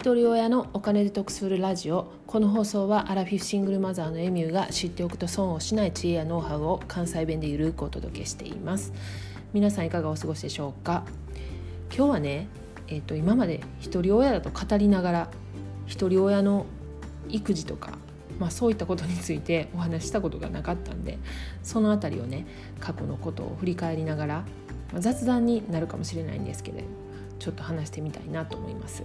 一人親のお金で得するラジオこの放送はアラフィフシングルマザーのエミューが知っておくと損をしない知恵やノウハウを関西弁でゆるくお届けしています皆さんいかがお過ごしでしょうか？今日はね、えーと、今まで一人親だと語りながら一人親の育児とか、まあ、そういったことについてお話したことがなかったんでその辺りをね過去のことを振り返りながら、まあ、雑談になるかもしれないんですけどちょっと話してみたいなと思います。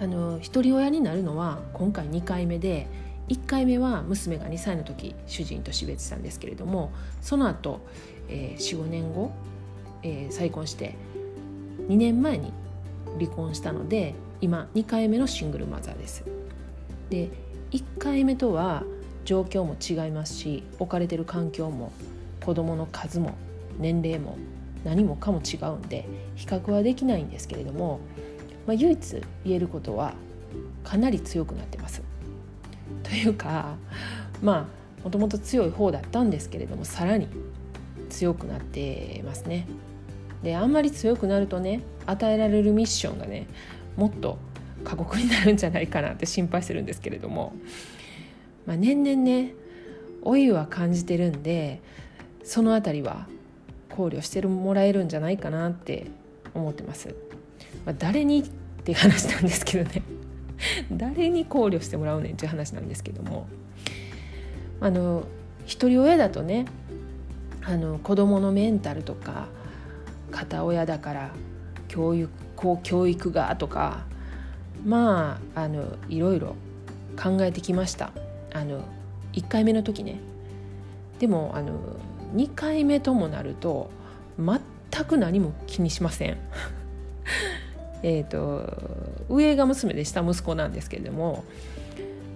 あの一人親になるのは今回2回目で1回目は娘が2歳の時主人と死別したんですけれどもその後、えー、45年後、えー、再婚して2年前に離婚したので今2回目のシングルマザーです。で1回目とは状況も違いますし置かれてる環境も子どもの数も年齢も何もかも違うんで比較はできないんですけれどもまあ、唯一言えることはかなり強くなってます。というかまあもともと強い方だったんですけれどもさらに強くなってますね。であんまり強くなるとね与えられるミッションがねもっと過酷になるんじゃないかなって心配してるんですけれども、まあ、年々ね老いは感じてるんでその辺りは考慮してもらえるんじゃないかなって思ってます。まあ、誰にっていう話なんですけどね。誰に考慮してもらうねんっていう話なんですけども。あの一人親だとねあの子供のメンタルとか片親だから教育こう教育がとかまああのいろいろ考えてきました。あの1回目の時ね。でもあの2回目ともなると全く何も気にしません。えーと、上が娘で下息子なんですけれども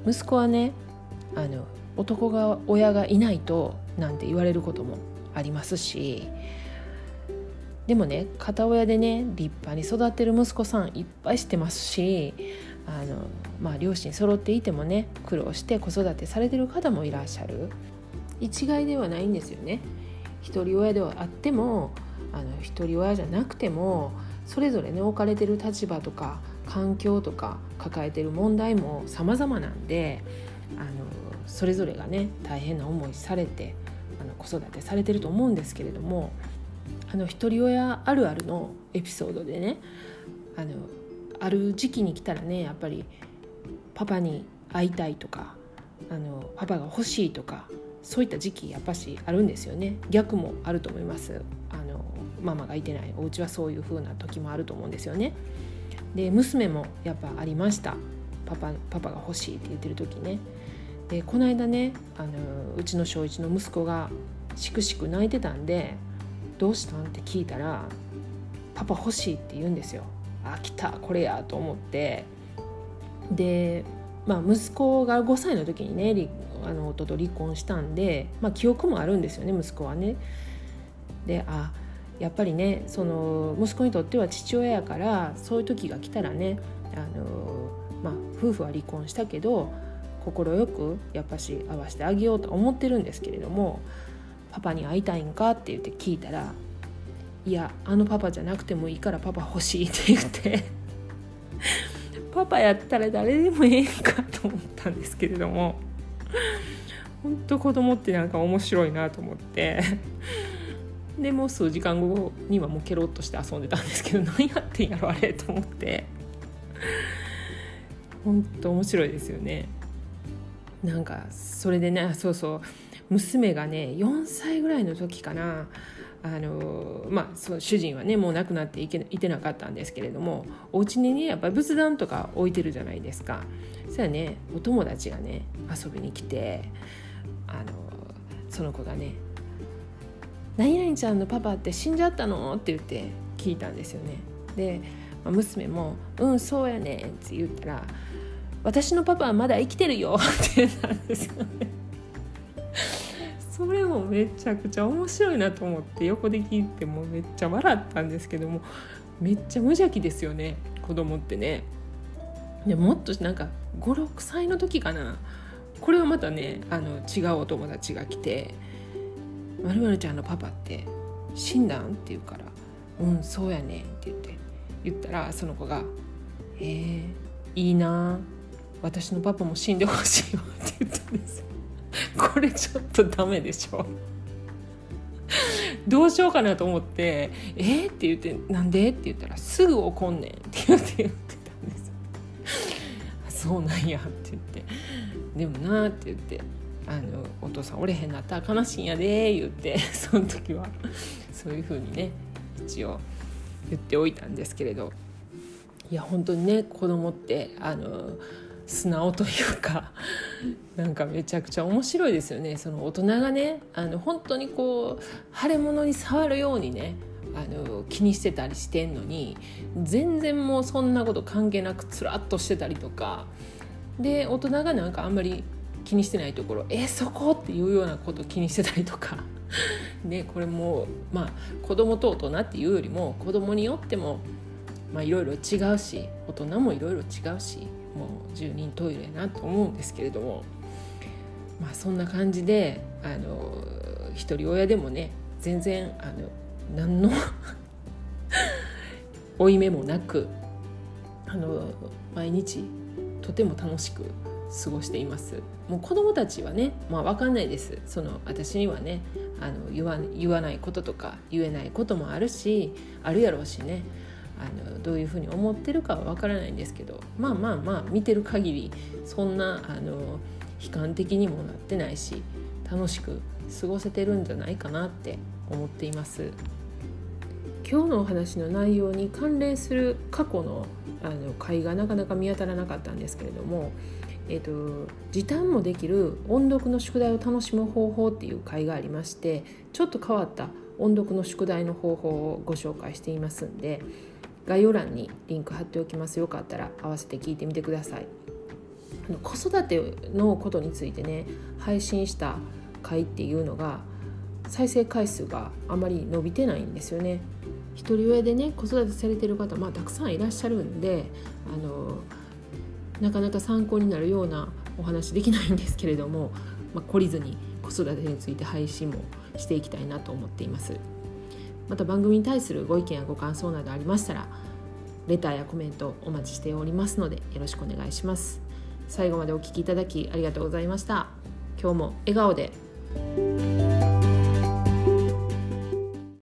息子はねあの男が親がいないとなんて言われることもありますしでもね片親でね立派に育ってる息子さんいっぱいしてますしあの、まあ、両親揃っていてもね苦労して子育てされてる方もいらっしゃる一概ではないんですよね。一人親ではあってもあの一人親じゃなくてもそれぞれね置かれてる立場とか環境とか抱えてる問題も様々なんであのそれぞれがね大変な思いされてあの子育てされてると思うんですけれどもあの一人親あるあるのエピソードでねあのある時期に来たらねやっぱりパパに会いたいとかあのパパが欲しいとかそういった時期やっぱしあるんですよね。逆もあると思います。あのママがいてないお家はそういう風な時もあると思うんですよねで娘もやっぱありましたパパパパが欲しいって言ってる時ねでこの間ねあのうちの小1の息子がしくしく泣いてたんで「どうしたん?」って聞いたら「パパ欲しい」って言うんですよ。あ来たこれやと思ってでまあ息子が5歳の時にねあの夫と離婚したんで、まあ、記憶もあるんですよね息子はね。であやっぱりねその息子にとっては父親やからそういう時が来たらねあの、まあ、夫婦は離婚したけど快くやっぱし会わせてあげようと思ってるんですけれども「パパに会いたいんか?」って言って聞いたら「いやあのパパじゃなくてもいいからパパ欲しい」って言って パパやったら誰でもええんか？と思ったんですけれども本当子供ってなんか面白いなと思ってでもう数時間後にはもうケロッとして遊んでたんですけど 何やってんやろあれと思って。本当面白いですよね。なんかそれでねそうそう。娘がね4歳ぐらいの時かな。あのまあ、その主人はねもう亡くなっていけいてなかったんですけれどもお家にねやっぱり仏壇とか置いてるじゃないですか。そしたらねお友達がね遊びに来てあのその子がね何々ちゃんのパパって死んじゃったの?」って言って聞いたんですよね。で、ま、娘も「うんそうやねん」って言ったら「私のパパはまだ生きてるよ」って言ったんですよね。それもめちゃくちゃ面白いなと思って横で聞いてもめっちゃ笑ったんですけどもめっちゃ無邪気ですよね子供ってね。でもっとなんか56歳の時かなこれはまたねあの違うお友達が来てまるまるちゃんのパパって死んだん?」って言うから「うんそうやねん」って言って言ったらその子が「えー、いいな私のパパも死んでほしいわって言ったんです これちょっとダメでしょ どうしようかなと思って「えー?」って言って「なんで?」って言ったら「すぐ怒んねん」って言って言ってたんですそうなんやって言って「でもな」って言って「あのお父さんおれへんなったら悲しいんやで」言って その時はそういうふうにね一応言っておいたんですけれど。いや本当にね子供ってあの素直というか なんかめちゃくちゃ面白いですよね。その大人がねあの本当にこう腫れ物に触るようにねあの気にしてたりしてんのに全然もうそんなこと関係なくつらっとしてたりとか。で大人がなんかあんまり気にしてないところ「えそこ?」っていうようなこと気にしてたりとか ねこれもまあ子供と大人っていうよりも子供によってもいろいろ違うし大人もいろいろ違うしもう十人トイレなと思うんですけれどもまあそんな感じであの一人親でもね全然あの何の 負い目もなくあの毎日とても楽しく過ごしています。もう子供たちはね、まあ、分かんないです。その私にはねあの言わ言わないこととか言えないこともあるしあるやろうしね。あのどういうふうに思ってるかは分からないんですけどまあまあまあ見てる限りそんなあの悲観的にもなってないし楽しく過ごせてるんじゃないかなって思っています。今日のお話の内容に関連する過去のあの会がなかなか見当たらなかったんですけれども、えーと、時短もできる音読の宿題を楽しむ方法っていう会がありましてちょっと変わった音読の宿題の方法をご紹介していますんで概要欄にリンク貼っておきます。よかったら合わせて聞いてみてください。あの子育てのことについてね配信した回っていうのが再生回数があまり伸びてないんですよね。一人親でね子育てされてる方、まあ、たくさんいらっしゃるんであのなかなか参考になるようなお話できないんですけれども、まあ、懲りずに子育てについて配信もしていきたいなと思っています。また番組に対するご意見やご感想などありましたらレターやコメントお待ちしておりますのでよろしくお願いします。最後までお聴きいただきありがとうございました。今日も笑顔で。